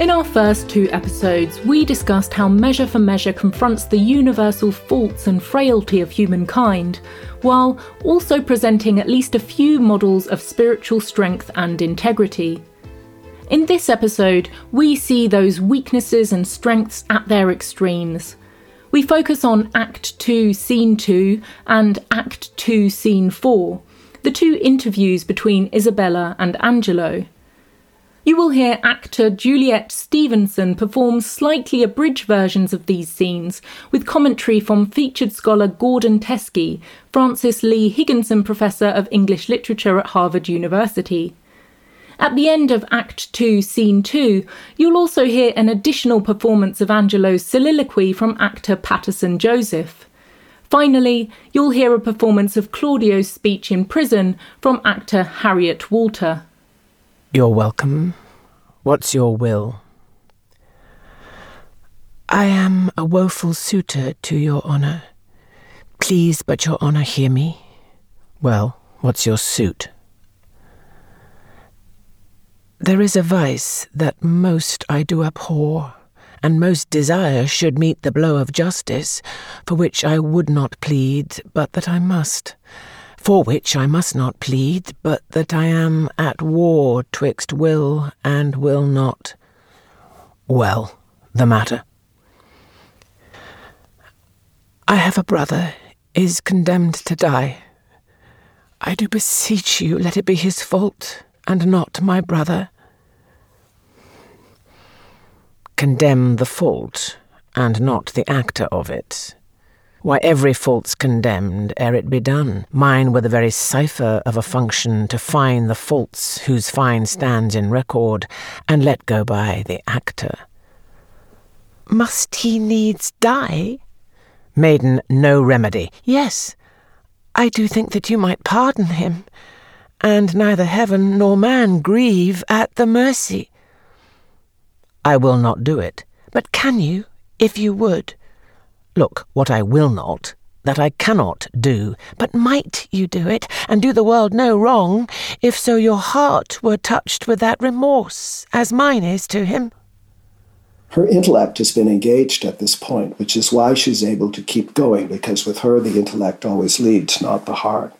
In our first two episodes, we discussed how Measure for Measure confronts the universal faults and frailty of humankind, while also presenting at least a few models of spiritual strength and integrity. In this episode, we see those weaknesses and strengths at their extremes. We focus on Act 2, Scene 2 and Act 2, Scene 4, the two interviews between Isabella and Angelo. You will hear actor Juliet Stevenson perform slightly abridged versions of these scenes, with commentary from featured scholar Gordon Teskey, Francis Lee Higginson Professor of English Literature at Harvard University. At the end of Act 2, Scene 2, you'll also hear an additional performance of Angelo's soliloquy from actor Paterson Joseph. Finally, you'll hear a performance of Claudio's speech in prison from actor Harriet Walter. You're welcome. What's your will? I am a woeful suitor to your honour. Please, but your honour, hear me. Well, what's your suit? There is a vice that most I do abhor, and most desire should meet the blow of justice, for which I would not plead, but that I must for which I must not plead, but that I am at war twixt will and will not. Well, the matter. I have a brother, is condemned to die. I do beseech you, let it be his fault, and not my brother. Condemn the fault, and not the actor of it. Why, every fault's condemned ere it be done. Mine were the very cipher of a function to find the faults whose fine stands in record, and let go by the actor. Must he needs die? Maiden, no remedy. Yes, I do think that you might pardon him, and neither heaven nor man grieve at the mercy. I will not do it. But can you, if you would? Look, what I will not, that I cannot do, but might you do it, and do the world no wrong, if so your heart were touched with that remorse, as mine is to him? Her intellect has been engaged at this point, which is why she's able to keep going, because with her the intellect always leads, not the heart.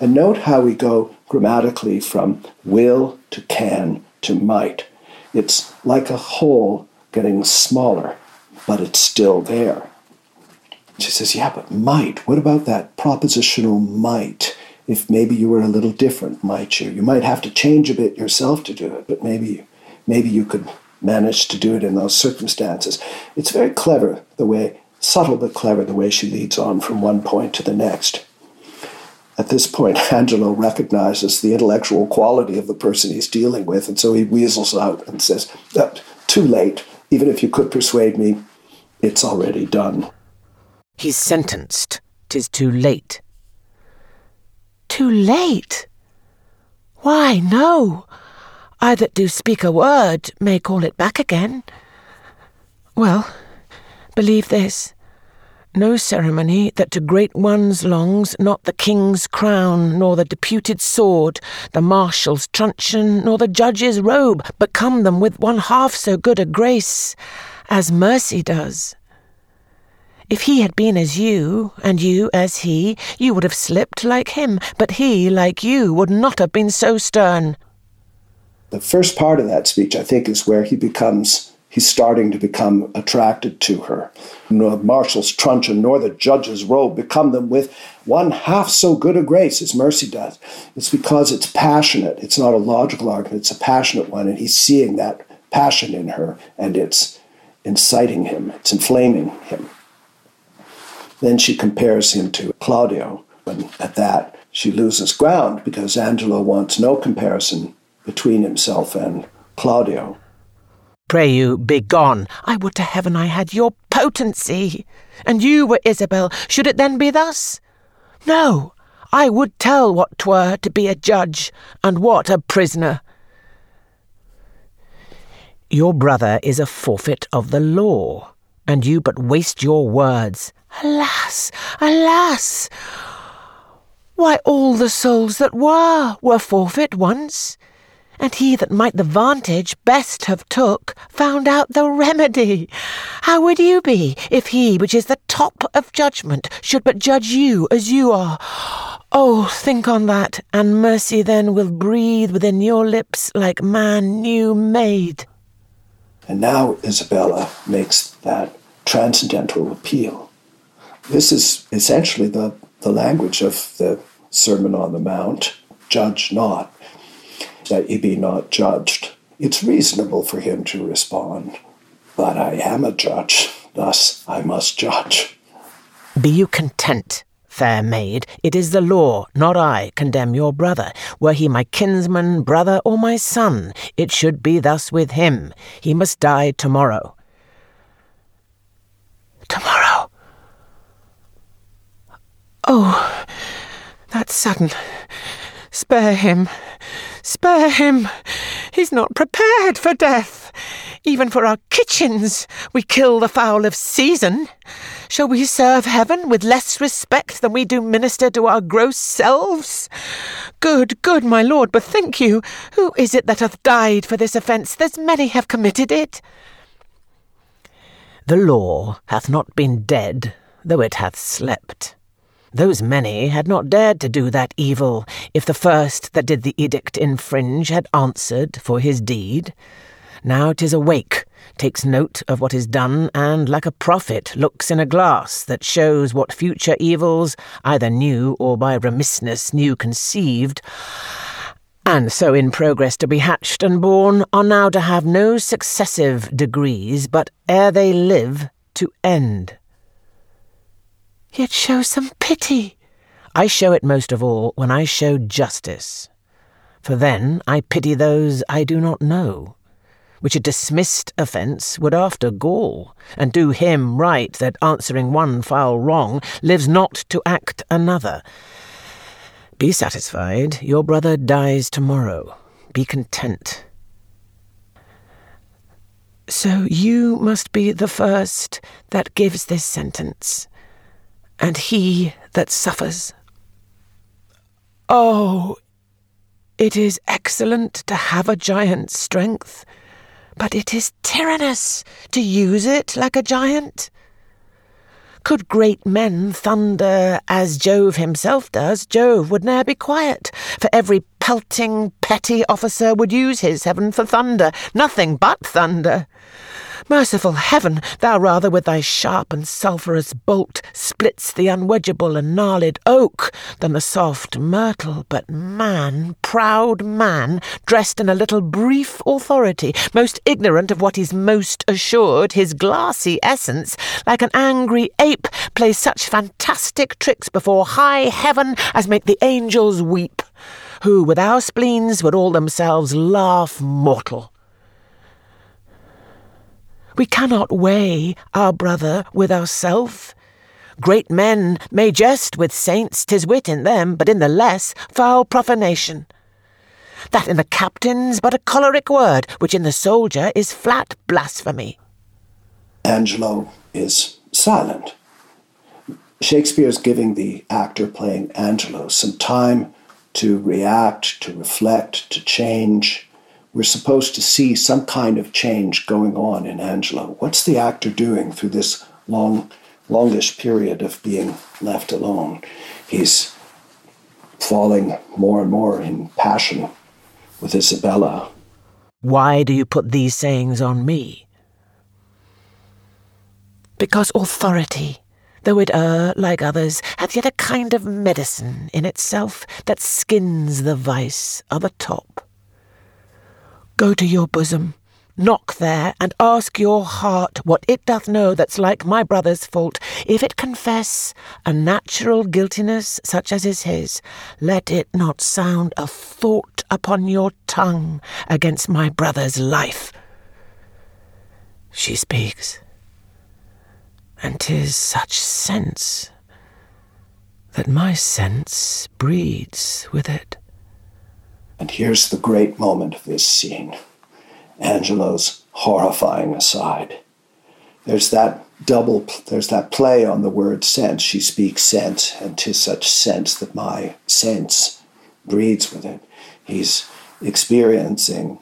And note how we go grammatically from will to can to might. It's like a hole getting smaller, but it's still there. She says, Yeah, but might. What about that propositional might? If maybe you were a little different, might you? You might have to change a bit yourself to do it, but maybe, maybe you could manage to do it in those circumstances. It's very clever the way, subtle but clever, the way she leads on from one point to the next. At this point, Angelo recognizes the intellectual quality of the person he's dealing with, and so he weasels out and says, oh, Too late. Even if you could persuade me, it's already done. He's sentenced. Tis too late. Too late? Why, no. I that do speak a word may call it back again. Well, believe this. No ceremony that to great ones longs, not the king's crown, nor the deputed sword, the marshal's truncheon, nor the judge's robe, become them with one half so good a grace as mercy does. If he had been as you, and you as he, you would have slipped like him, but he, like you, would not have been so stern. The first part of that speech, I think, is where he becomes, he's starting to become attracted to her. Nor marshal's truncheon nor the judge's robe become them with one half so good a grace as mercy does. It's because it's passionate. It's not a logical argument, it's a passionate one, and he's seeing that passion in her, and it's inciting him, it's inflaming him. Then she compares him to Claudio, and at that she loses ground because Angelo wants no comparison between himself and Claudio. Pray you, begone! I would to heaven I had your potency! And you were Isabel, should it then be thus? No, I would tell what twere to be a judge, and what a prisoner. Your brother is a forfeit of the law, and you but waste your words. Alas, alas! Why, all the souls that were were forfeit once, and he that might the vantage best have took found out the remedy. How would you be if he which is the top of judgment should but judge you as you are? Oh, think on that, and mercy then will breathe within your lips like man new made. And now Isabella makes that transcendental appeal. This is essentially the, the language of the Sermon on the Mount judge not that ye be not judged. It's reasonable for him to respond, but I am a judge, thus I must judge. Be you content, fair maid. It is the law, not I, condemn your brother. Were he my kinsman, brother, or my son, it should be thus with him. He must die tomorrow. Tomorrow. Oh, that's sudden. Spare him. Spare him. He's not prepared for death. Even for our kitchens, we kill the fowl of season. Shall we serve heaven with less respect than we do minister to our gross selves? Good, good, my lord, bethink you. Who is it that hath died for this offence? There's many have committed it. The law hath not been dead, though it hath slept. Those many had not dared to do that evil if the first that did the edict infringe had answered for his deed. Now 'tis awake, takes note of what is done, and like a prophet looks in a glass that shows what future evils, either new or by remissness new conceived, and so in progress to be hatched and born, are now to have no successive degrees, but ere they live, to end. Yet show some pity. I show it most of all when I show justice. For then I pity those I do not know, which a dismissed offence would after gall, and do him right that answering one foul wrong lives not to act another. Be satisfied, your brother dies tomorrow. Be content. So you must be the first that gives this sentence and he that suffers. Oh, it is excellent to have a giant's strength, but it is tyrannous to use it like a giant. Could great men thunder as Jove himself does, Jove would ne'er be quiet, for every pelting petty officer would use his heaven for thunder, nothing but thunder. Merciful heaven, thou rather with thy sharp and sulphurous bolt splits the unwedgeable and gnarled oak than the soft myrtle. But man, proud man, dressed in a little brief authority, most ignorant of what is most assured, his glassy essence, like an angry ape, plays such fantastic tricks before high heaven as make the angels weep, who with our spleens would all themselves laugh mortal. We cannot weigh our brother with ourself. Great men may jest with saints, tis wit in them, but in the less foul profanation. That in the captain's but a choleric word, which in the soldier is flat blasphemy. Angelo is silent. Shakespeare's giving the actor playing Angelo some time to react, to reflect, to change, we're supposed to see some kind of change going on in Angelo. What's the actor doing through this long, longish period of being left alone? He's falling more and more in passion with Isabella. Why do you put these sayings on me? Because authority, though it err like others, hath yet a kind of medicine in itself that skins the vice of the top Go to your bosom, knock there, and ask your heart what it doth know that's like my brother's fault. If it confess a natural guiltiness such as is his, let it not sound a thought upon your tongue against my brother's life. She speaks, and 'tis such sense that my sense breeds with it. And here's the great moment of this scene Angelo's horrifying aside. There's that double, there's that play on the word sense. She speaks sense, and 'tis such sense that my sense breeds with it. He's experiencing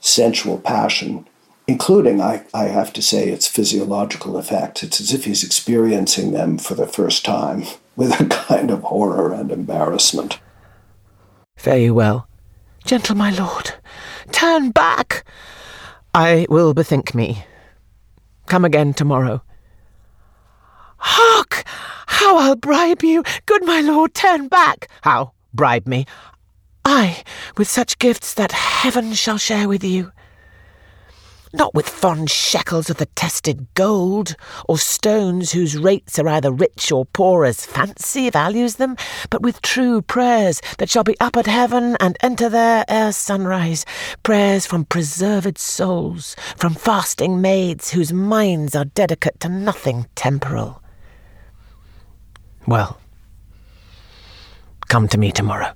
sensual passion, including, I, I have to say, its physiological effects. It's as if he's experiencing them for the first time with a kind of horror and embarrassment. Fare you well. Gentle my lord, turn back! I will bethink me. Come again tomorrow. Hark! How I'll bribe you! Good my lord, turn back! How? Bribe me? I, with such gifts that heaven shall share with you. Not with fond shekels of the tested gold, or stones whose rates are either rich or poor as fancy values them, but with true prayers that shall be up at heaven and enter there ere sunrise, prayers from preserved souls, from fasting maids whose minds are dedicate to nothing temporal. Well, come to me tomorrow.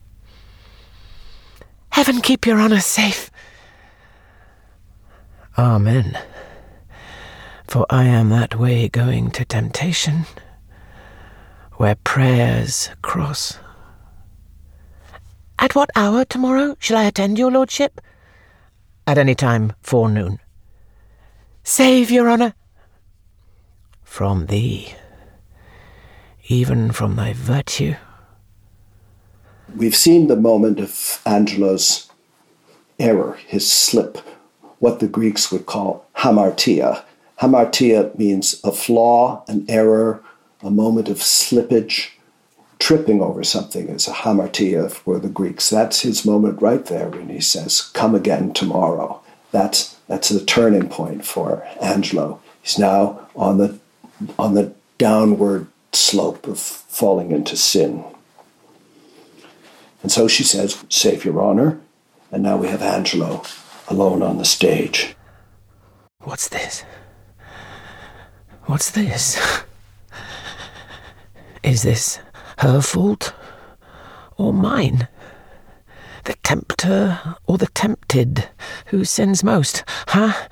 Heaven keep your honour safe. Amen. For I am that way going to temptation, where prayers cross. At what hour tomorrow shall I attend your lordship? At any time forenoon. Save your honour. From thee, even from thy virtue. We've seen the moment of Angelo's error, his slip, what the Greeks would call hamartia. Hamartia means a flaw, an error, a moment of slippage. Tripping over something is a hamartia for the Greeks. That's his moment right there when he says, Come again tomorrow. That's, that's the turning point for Angelo. He's now on the, on the downward slope of falling into sin. And so she says, Save your honor. And now we have Angelo alone on the stage. What's this? What's this? Is this her fault or mine? The tempter or the tempted? Who sins most? Huh?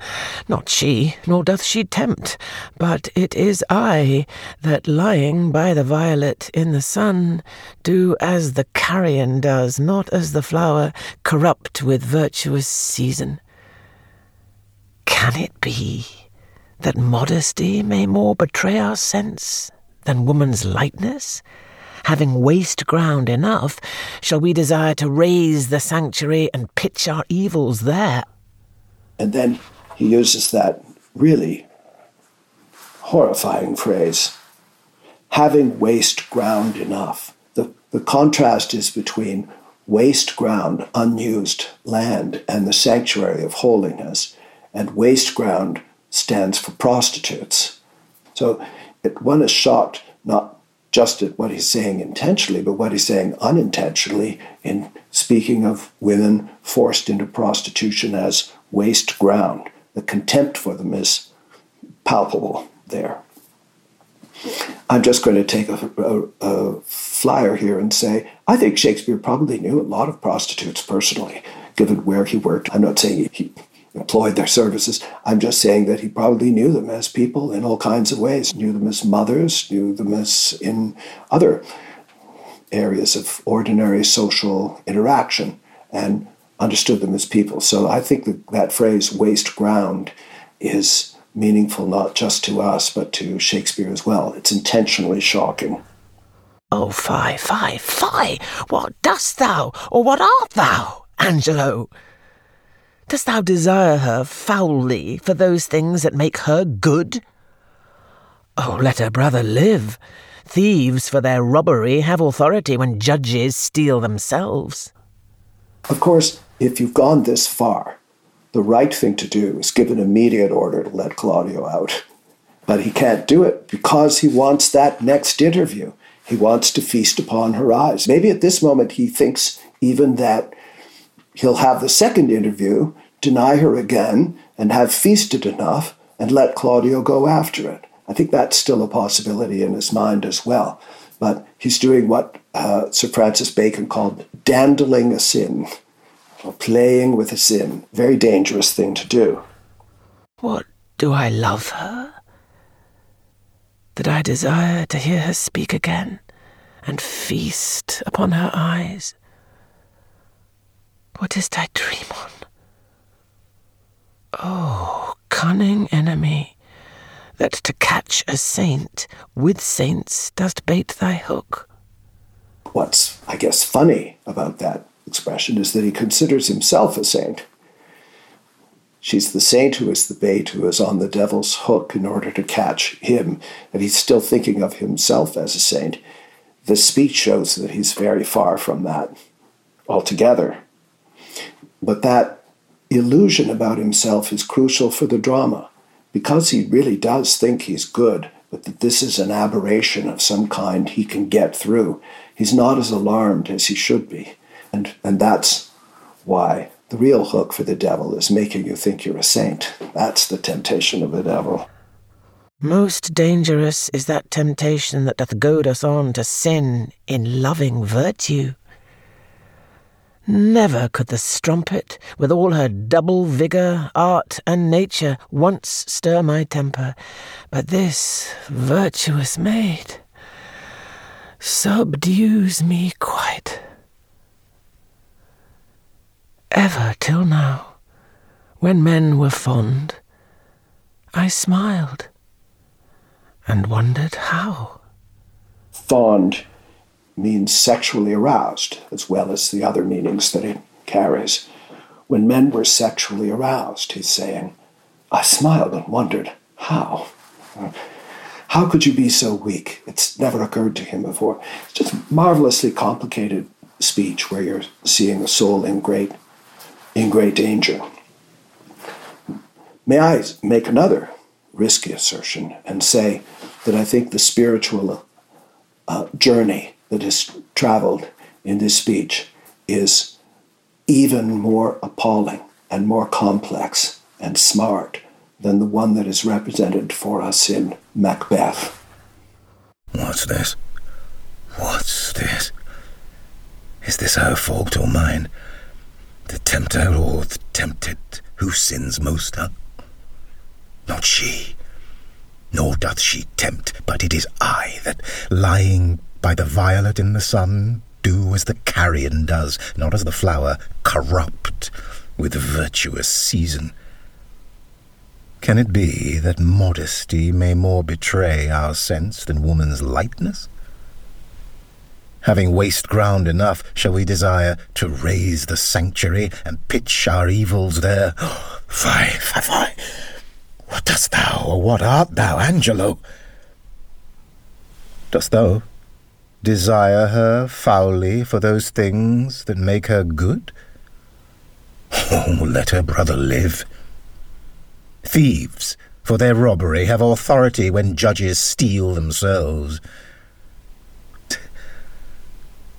Not she, nor doth she tempt, but it is I that, lying by the violet in the sun, do as the carrion does, not as the flower, corrupt with virtuous season. Can it be that modesty may more betray our sense than woman's lightness? Having waste ground enough, shall we desire to raise the sanctuary and pitch our evils there? And then he uses that really horrifying phrase having waste ground enough. The, the contrast is between waste ground, unused land, and the sanctuary of holiness, and waste ground stands for prostitutes. So it, one is shocked not just at what he's saying intentionally, but what he's saying unintentionally in speaking of women forced into prostitution as waste ground. The contempt for them is palpable there. I'm just going to take a, a, a, flyer here and say I think Shakespeare probably knew a lot of prostitutes personally, given where he worked. I'm not saying he, employed their services. I'm just saying that he probably knew them as people in all kinds of ways, knew them as mothers, knew them as in other areas of ordinary social interaction, and understood them as people. So I think that that phrase, waste ground, is meaningful not just to us, but to Shakespeare as well. It's intentionally shocking. Oh, fie, fie, fie! What dost thou, or what art thou, Angelo? Dost thou desire her foully for those things that make her good? Oh, let her brother live. Thieves for their robbery have authority when judges steal themselves. Of course, if you've gone this far, the right thing to do is give an immediate order to let Claudio out. But he can't do it because he wants that next interview. He wants to feast upon her eyes. Maybe at this moment he thinks even that he'll have the second interview, deny her again, and have feasted enough and let Claudio go after it. I think that's still a possibility in his mind as well. But he's doing what uh, Sir Francis Bacon called dandling a sin, or playing with a sin. Very dangerous thing to do. What do I love her? That I desire to hear her speak again and feast upon her eyes? What is thy dream on? Oh, cunning enemy, that to catch a saint with saints dost bait thy hook. What's, I guess, funny about that expression is that he considers himself a saint. She's the saint who is the bait who is on the devil's hook in order to catch him, and he's still thinking of himself as a saint. The speech shows that he's very far from that altogether. But that illusion about himself is crucial for the drama because he really does think he's good, but that this is an aberration of some kind he can get through. He's not as alarmed as he should be. And, and that's why the real hook for the devil is making you think you're a saint. That's the temptation of the devil. Most dangerous is that temptation that doth goad us on to sin in loving virtue. Never could the strumpet, with all her double vigour, art, and nature, once stir my temper, but this virtuous maid subdues me quite. Ever till now, when men were fond, I smiled and wondered how. Fond means sexually aroused, as well as the other meanings that it carries. When men were sexually aroused, he's saying, I smiled and wondered how. How could you be so weak? It's never occurred to him before. It's just marvelously complicated speech where you're seeing a soul in great in great danger. May I make another risky assertion and say that I think the spiritual uh, journey that is traveled in this speech is even more appalling and more complex and smart than the one that is represented for us in Macbeth. What's this? What's this? Is this her fault or mine? The tempter or the tempted, who sins most, huh? Not she. Nor doth she tempt, but it is I that, lying by the violet in the sun, do as the carrion does, not as the flower, corrupt with virtuous season. Can it be that modesty may more betray our sense than woman's lightness? Having waste ground enough, shall we desire to raise the sanctuary and pitch our evils there? Fie, fie, fie! What dost thou, or what art thou, Angelo? Dost thou desire her foully for those things that make her good? Oh, let her brother live. Thieves, for their robbery, have authority when judges steal themselves.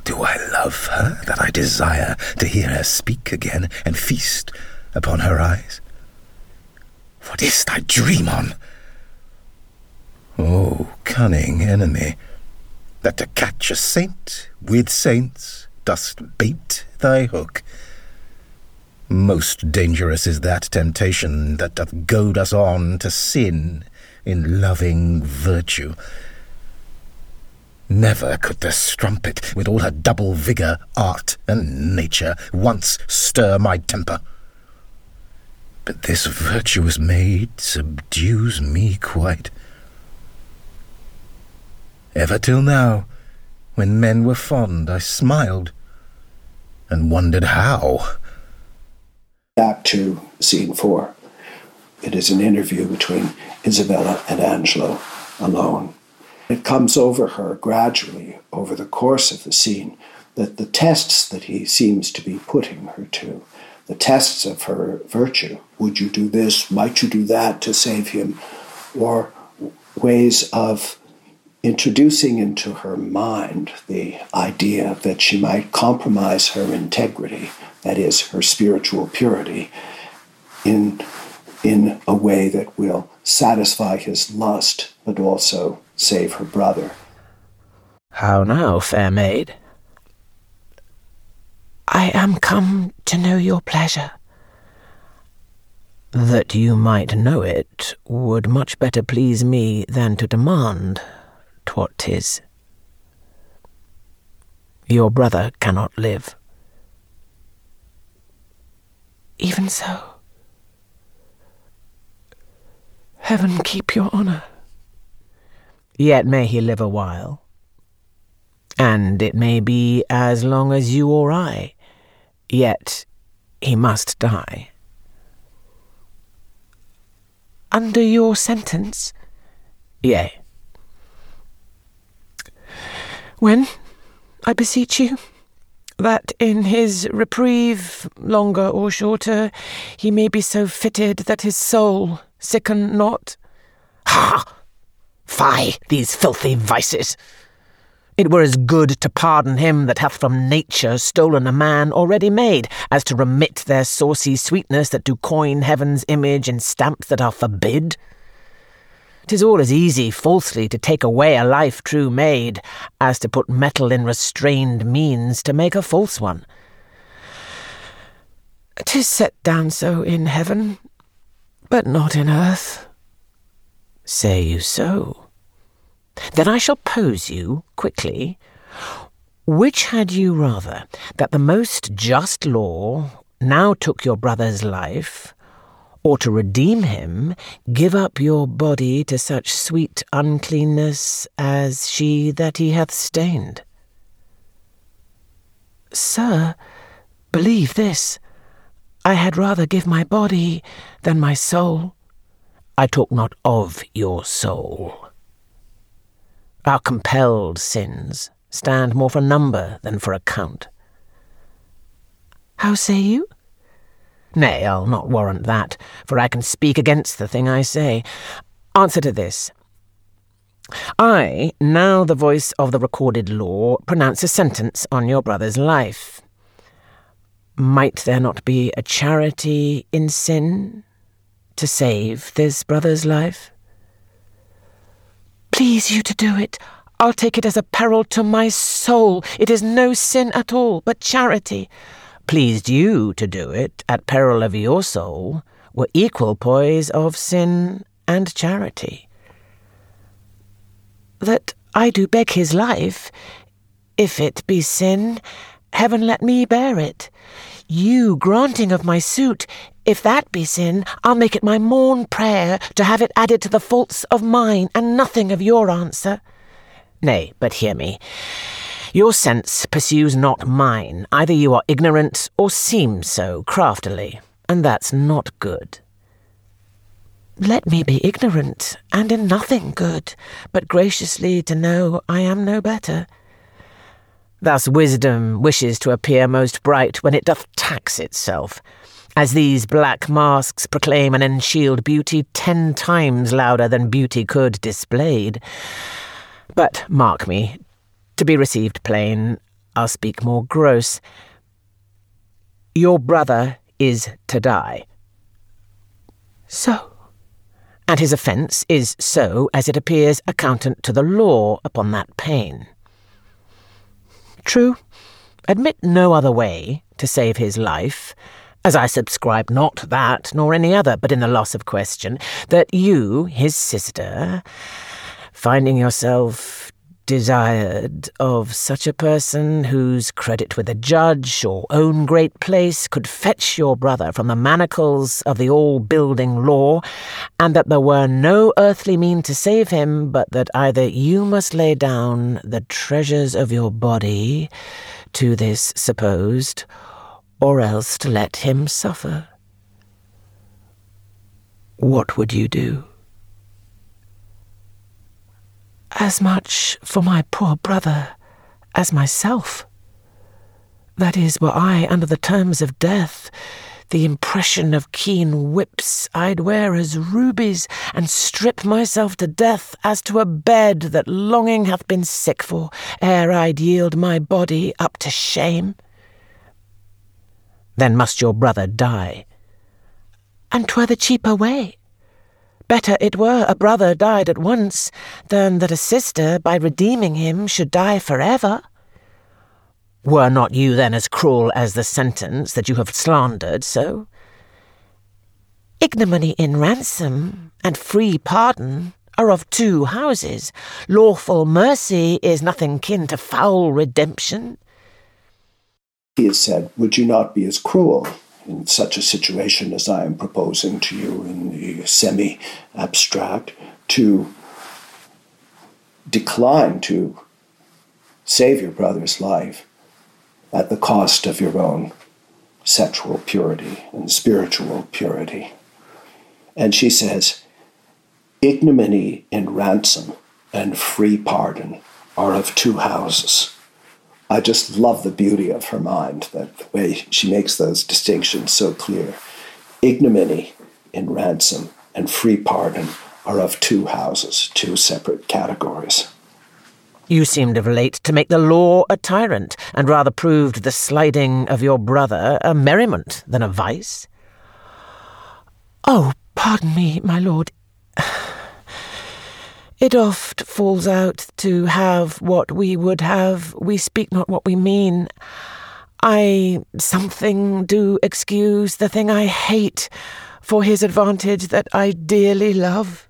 Do I love her that I desire to hear her speak again and feast upon her eyes? What is thy dream on? Oh, cunning enemy, that to catch a saint with saints dost bait thy hook. Most dangerous is that temptation that doth goad us on to sin in loving virtue. Never could the strumpet, with all her double vigour, art, and nature, once stir my temper. But this virtuous maid subdues me quite. Ever till now, when men were fond, I smiled and wondered how. Back to scene four. It is an interview between Isabella and Angelo alone. It comes over her gradually over the course of the scene that the tests that he seems to be putting her to, the tests of her virtue, would you do this, might you do that to save him, or ways of introducing into her mind the idea that she might compromise her integrity, that is, her spiritual purity, in, in a way that will satisfy his lust, but also save her brother. How now, fair maid? I am come to know your pleasure. That you might know it would much better please me than to demand twhat tis. Your brother cannot live. Even so. Heaven keep your honour. Yet may he live a while, and it may be as long as you or I, yet he must die. Under your sentence? Yea. When, I beseech you, that in his reprieve, longer or shorter, he may be so fitted that his soul sicken not. Ha! Fie, these filthy vices! It were as good to pardon him that hath from nature stolen a man already made, as to remit their saucy sweetness that do coin heaven's image in stamps that are forbid. 'Tis all as easy falsely to take away a life true made, as to put metal in restrained means to make a false one. 'Tis set down so in heaven, but not in earth. Say you so? Then I shall pose you quickly. Which had you rather, that the most just law now took your brother's life, or to redeem him, give up your body to such sweet uncleanness as she that he hath stained? Sir, believe this I had rather give my body than my soul. I talk not of your soul. Our compelled sins stand more for number than for account. How say you? Nay, I'll not warrant that, for I can speak against the thing I say. Answer to this. I, now the voice of the recorded law, pronounce a sentence on your brother's life. Might there not be a charity in sin to save this brother's life? Please you to do it. I'll take it as a peril to my soul. It is no sin at all, but charity. Pleased you to do it at peril of your soul were equal poise of sin and charity. That I do beg his life, if it be sin, heaven let me bear it. You granting of my suit, if that be sin, I'll make it my morn prayer to have it added to the faults of mine, and nothing of your answer. Nay, but hear me. Your sense pursues not mine. Either you are ignorant or seem so craftily, and that's not good. Let me be ignorant, and in nothing good, but graciously to know I am no better. Thus wisdom wishes to appear most bright when it doth tax itself, as these black masks proclaim and enshield beauty ten times louder than beauty could displayed. But mark me, to be received plain, I'll speak more gross. Your brother is to die. So. And his offence is so as it appears accountant to the law upon that pain. True, admit no other way to save his life, as I subscribe not that nor any other, but in the loss of question, that you, his sister, finding yourself desired of such a person whose credit with a judge or own great place could fetch your brother from the manacles of the all building law, and that there were no earthly mean to save him, but that either you must lay down the treasures of your body to this supposed, or else to let him suffer. What would you do? As much for my poor brother as myself. That is, were I under the terms of death, the impression of keen whips I'd wear as rubies, and strip myself to death as to a bed that longing hath been sick for, ere I'd yield my body up to shame. Then must your brother die. And twere the cheaper way. Better it were a brother died at once than that a sister, by redeeming him, should die for ever. Were not you then as cruel as the sentence that you have slandered so? Ignominy in ransom and free pardon are of two houses. Lawful mercy is nothing kin to foul redemption. He has said, Would you not be as cruel in such a situation as I am proposing to you in the semi abstract to decline to save your brother's life at the cost of your own sexual purity and spiritual purity. And she says, ignominy and ransom and free pardon are of two houses. I just love the beauty of her mind, that the way she makes those distinctions so clear. Ignominy in ransom and free pardon are of two houses, two separate categories. You seemed of late to make the law a tyrant, and rather proved the sliding of your brother a merriment than a vice. Oh, pardon me, my lord. It oft falls out to have what we would have, we speak not what we mean. I something do excuse the thing I hate for his advantage that I dearly love.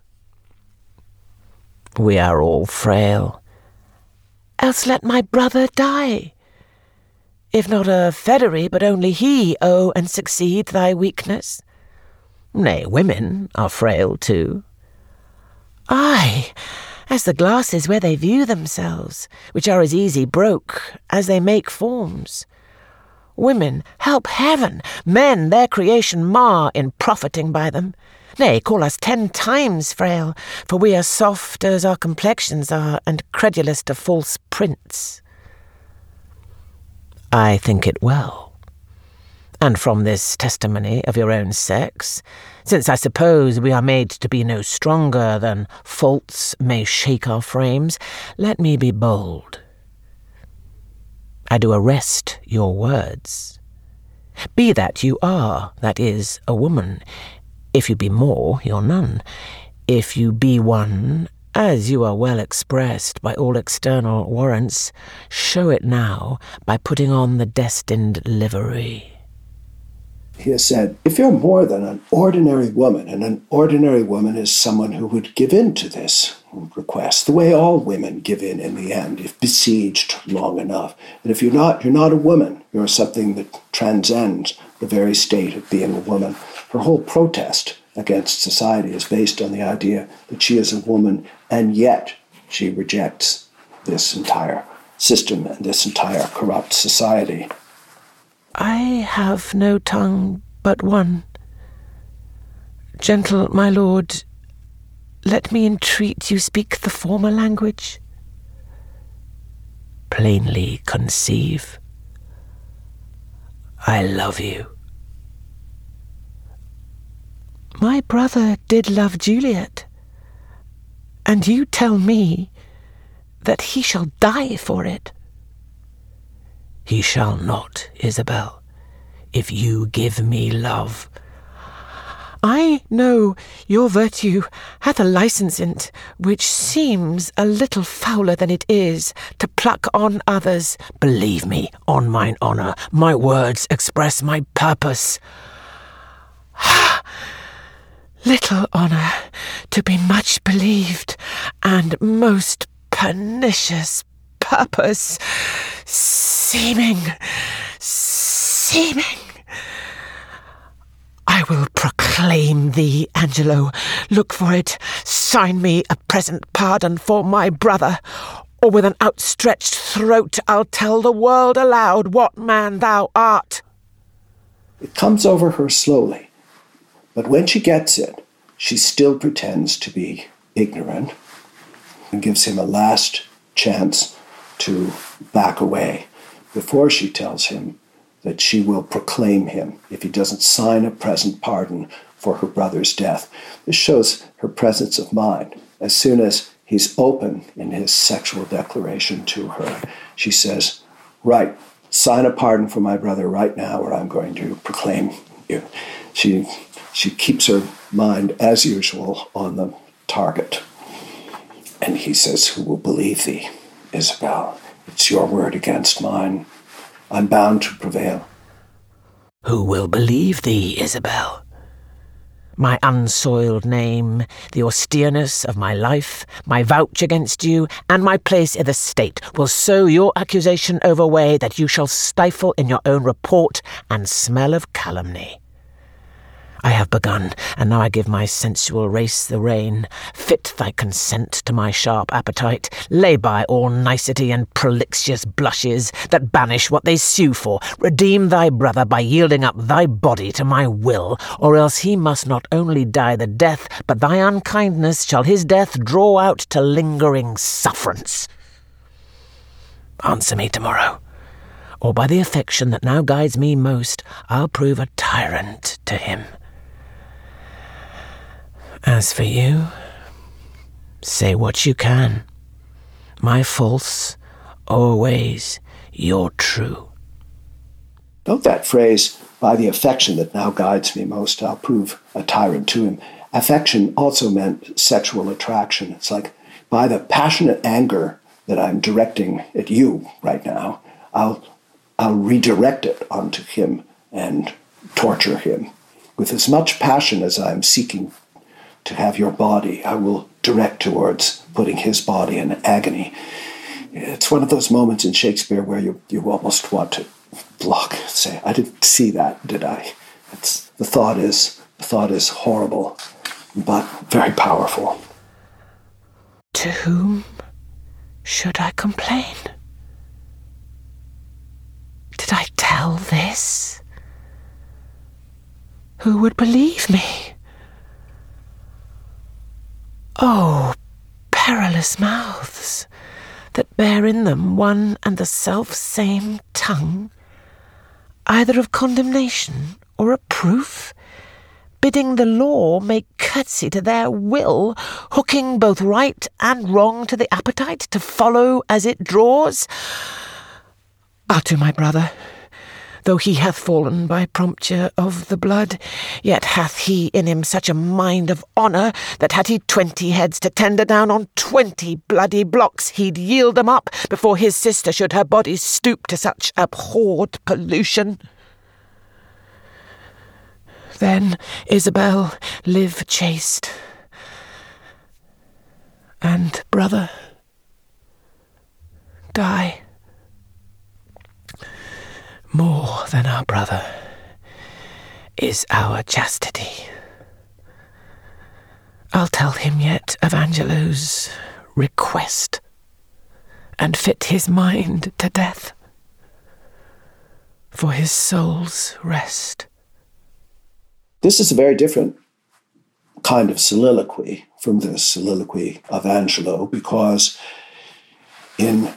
We are all frail. Else let my brother die. If not a fedary, but only he owe and succeed thy weakness. Nay, women are frail too. Ay, as the glasses where they view themselves, which are as easy broke as they make forms. Women help heaven, men their creation mar in profiting by them. Nay, call us ten times frail, for we are soft as our complexions are, and credulous to false prints. I think it well. And from this testimony of your own sex, since I suppose we are made to be no stronger than faults may shake our frames, let me be bold. I do arrest your words. Be that you are, that is, a woman. If you be more, you're none. If you be one, as you are well expressed by all external warrants, show it now by putting on the destined livery he has said, if you're more than an ordinary woman, and an ordinary woman is someone who would give in to this request, the way all women give in in the end, if besieged long enough. And if you're not, you're not a woman. You're something that transcends the very state of being a woman. Her whole protest against society is based on the idea that she is a woman, and yet she rejects this entire system and this entire corrupt society. I have no tongue but one. Gentle my lord, let me entreat you speak the former language. Plainly conceive. I love you. My brother did love Juliet, and you tell me that he shall die for it. He shall not, Isabel, if you give me love. I know your virtue hath a license in't, which seems a little fouler than it is, to pluck on others. Believe me, on mine honour, my words express my purpose. little honour to be much believed, and most pernicious purpose seeming, seeming. I will proclaim thee, Angelo. Look for it. Sign me a present pardon for my brother, or with an outstretched throat I'll tell the world aloud what man thou art. It comes over her slowly, but when she gets it, she still pretends to be ignorant and gives him a last chance to back away before she tells him that she will proclaim him if he doesn't sign a present pardon for her brother's death. This shows her presence of mind. As soon as he's open in his sexual declaration to her, she says, Right, sign a pardon for my brother right now, or I'm going to proclaim you. She, she keeps her mind, as usual, on the target. And he says, Who will believe thee? Isabel, it's your word against mine. I'm bound to prevail. Who will believe thee, Isabel? my unsoiled name, the austereness of my life, my vouch against you, and my place i' the state will so your accusation overweigh that you shall stifle in your own report and smell of calumny. I have begun, and now I give my sensual race the rein. Fit thy consent to my sharp appetite. Lay by all nicety and prolixious blushes that banish what they sue for. Redeem thy brother by yielding up thy body to my will, or else he must not only die the death, but thy unkindness shall his death draw out to lingering sufferance. Answer me tomorrow or by the affection that now guides me most, I'll prove a tyrant to him. As for you, say what you can. My false, always your true. Note that phrase, by the affection that now guides me most, I'll prove a tyrant to him. Affection also meant sexual attraction. It's like, by the passionate anger that I'm directing at you right now, I'll, I'll redirect it onto him and torture him with as much passion as I'm seeking to have your body, I will direct towards putting his body in agony. It's one of those moments in Shakespeare where you, you almost want to block, say, I didn't see that, did I? It's, the thought is the thought is horrible, but very powerful. To whom should I complain? Did I tell this? Who would believe me? Oh, perilous mouths that bear in them one and the self same tongue, either of condemnation or of proof, bidding the law make curtsy to their will, hooking both right and wrong to the appetite to follow as it draws. Ah, to my brother, Though he hath fallen by prompture of the blood, yet hath he in him such a mind of honour that had he twenty heads to tender down on twenty bloody blocks, he'd yield them up before his sister should her body stoop to such abhorred pollution. Then Isabel live chaste, and brother die more than our brother is our chastity. I'll tell him yet of Angelo's request and fit his mind to death for his soul's rest. This is a very different kind of soliloquy from the soliloquy of Angelo because in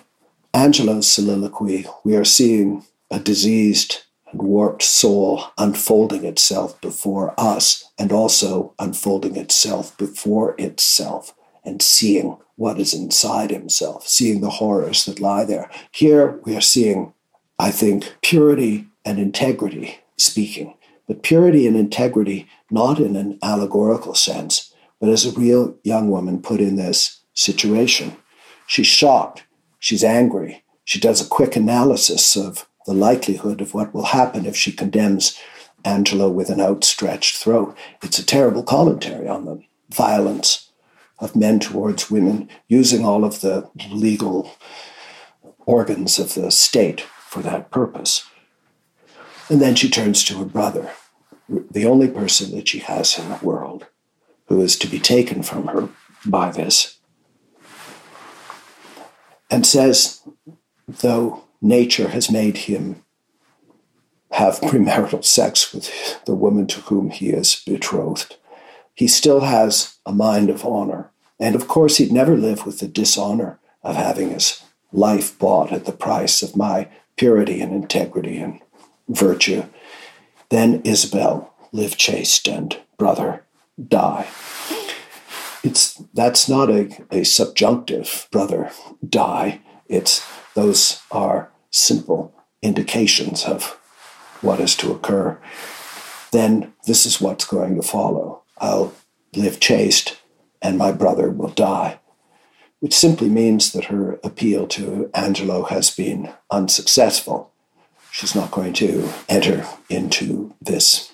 Angelo's soliloquy, we are seeing a diseased and warped soul unfolding itself before us and also unfolding itself before itself and seeing what is inside himself, seeing the horrors that lie there. Here we are seeing, I think, purity and integrity speaking, but purity and integrity not in an allegorical sense, but as a real young woman put in this situation. She's shocked, she's angry, she does a quick analysis of the likelihood of what will happen if she condemns Angelo with an outstretched throat. It's a terrible commentary on the violence of men towards women, using all of the legal organs of the state for that purpose. And then she turns to her brother, the only person that she has in the world who is to be taken from her by this, and says, though nature has made him have premarital sex with the woman to whom he is betrothed. He still has a mind of honor. And of course, he'd never live with the dishonor of having his life bought at the price of my purity and integrity and virtue. Then Isabel, live chaste, and brother, die. It's that's not a, a subjunctive brother die. It's those are simple indications of what is to occur, then this is what's going to follow. I'll live chaste and my brother will die, which simply means that her appeal to Angelo has been unsuccessful. She's not going to enter into this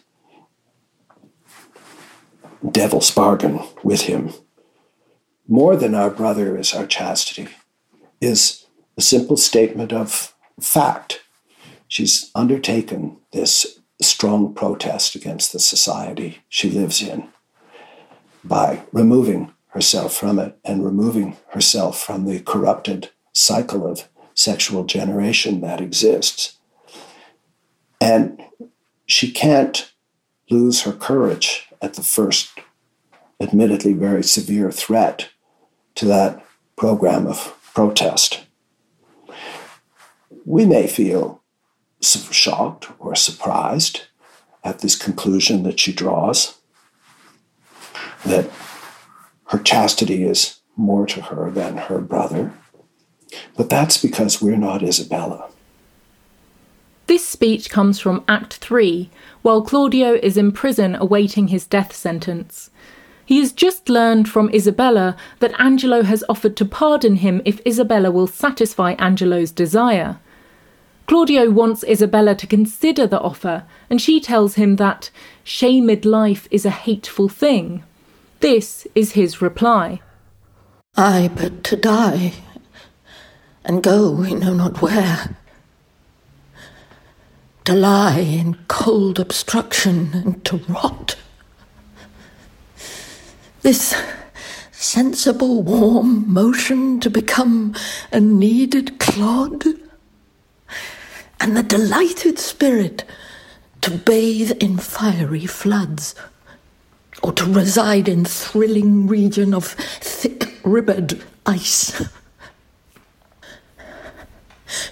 devil's bargain with him. More than our brother is our chastity, is a simple statement of fact. She's undertaken this strong protest against the society she lives in by removing herself from it and removing herself from the corrupted cycle of sexual generation that exists. And she can't lose her courage at the first, admittedly very severe threat to that program of protest. We may feel shocked or surprised at this conclusion that she draws that her chastity is more to her than her brother. But that's because we're not Isabella. This speech comes from Act 3, while Claudio is in prison awaiting his death sentence. He has just learned from Isabella that Angelo has offered to pardon him if Isabella will satisfy Angelo's desire. Claudio wants Isabella to consider the offer, and she tells him that shamed life is a hateful thing. This is his reply I but to die, and go we know not where. To lie in cold obstruction and to rot. This sensible warm motion to become a kneaded clod and the delighted spirit to bathe in fiery floods, or to reside in thrilling region of thick ribbed ice.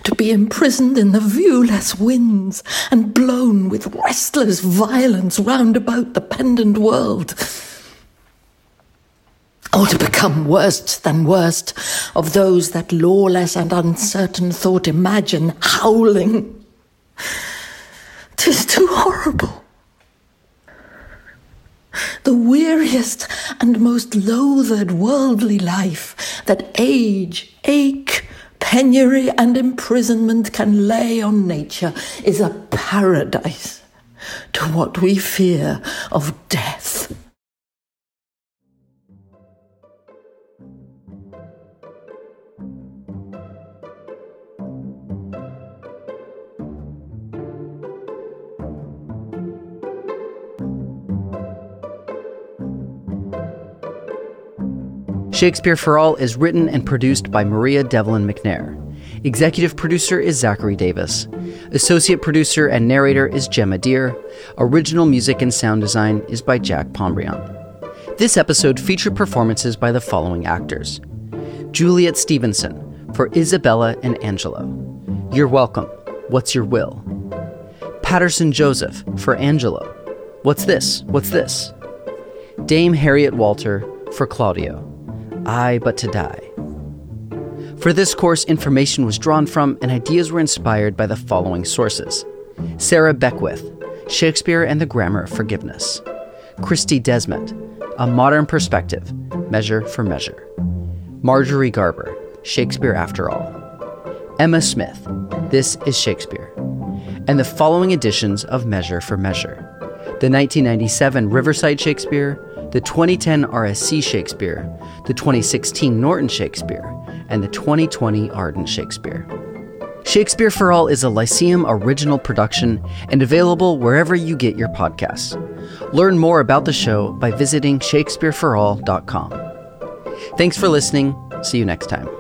To be imprisoned in the viewless winds and blown with restless violence round about the pendant world or to become worst than worst of those that lawless and uncertain thought imagine howling. Tis too horrible. The weariest and most loathed worldly life that age, ache, penury, and imprisonment can lay on nature is a paradise to what we fear of death. Shakespeare for All is written and produced by Maria Devlin McNair. Executive producer is Zachary Davis. Associate producer and narrator is Gemma Deer. Original music and sound design is by Jack Pombrion. This episode featured performances by the following actors Juliet Stevenson for Isabella and Angelo. You're welcome. What's your will? Paterson Joseph for Angelo. What's this? What's this? Dame Harriet Walter for Claudio. I but to die. For this course, information was drawn from and ideas were inspired by the following sources. Sarah Beckwith, Shakespeare and the Grammar of Forgiveness, Christy Desmet, A Modern Perspective, Measure for Measure, Marjorie Garber, Shakespeare After All, Emma Smith, This is Shakespeare, and the following editions of Measure for Measure. The 1997 Riverside Shakespeare, the 2010 RSC Shakespeare, the 2016 Norton Shakespeare, and the 2020 Arden Shakespeare. Shakespeare for All is a Lyceum original production and available wherever you get your podcasts. Learn more about the show by visiting shakespeareforall.com. Thanks for listening. See you next time.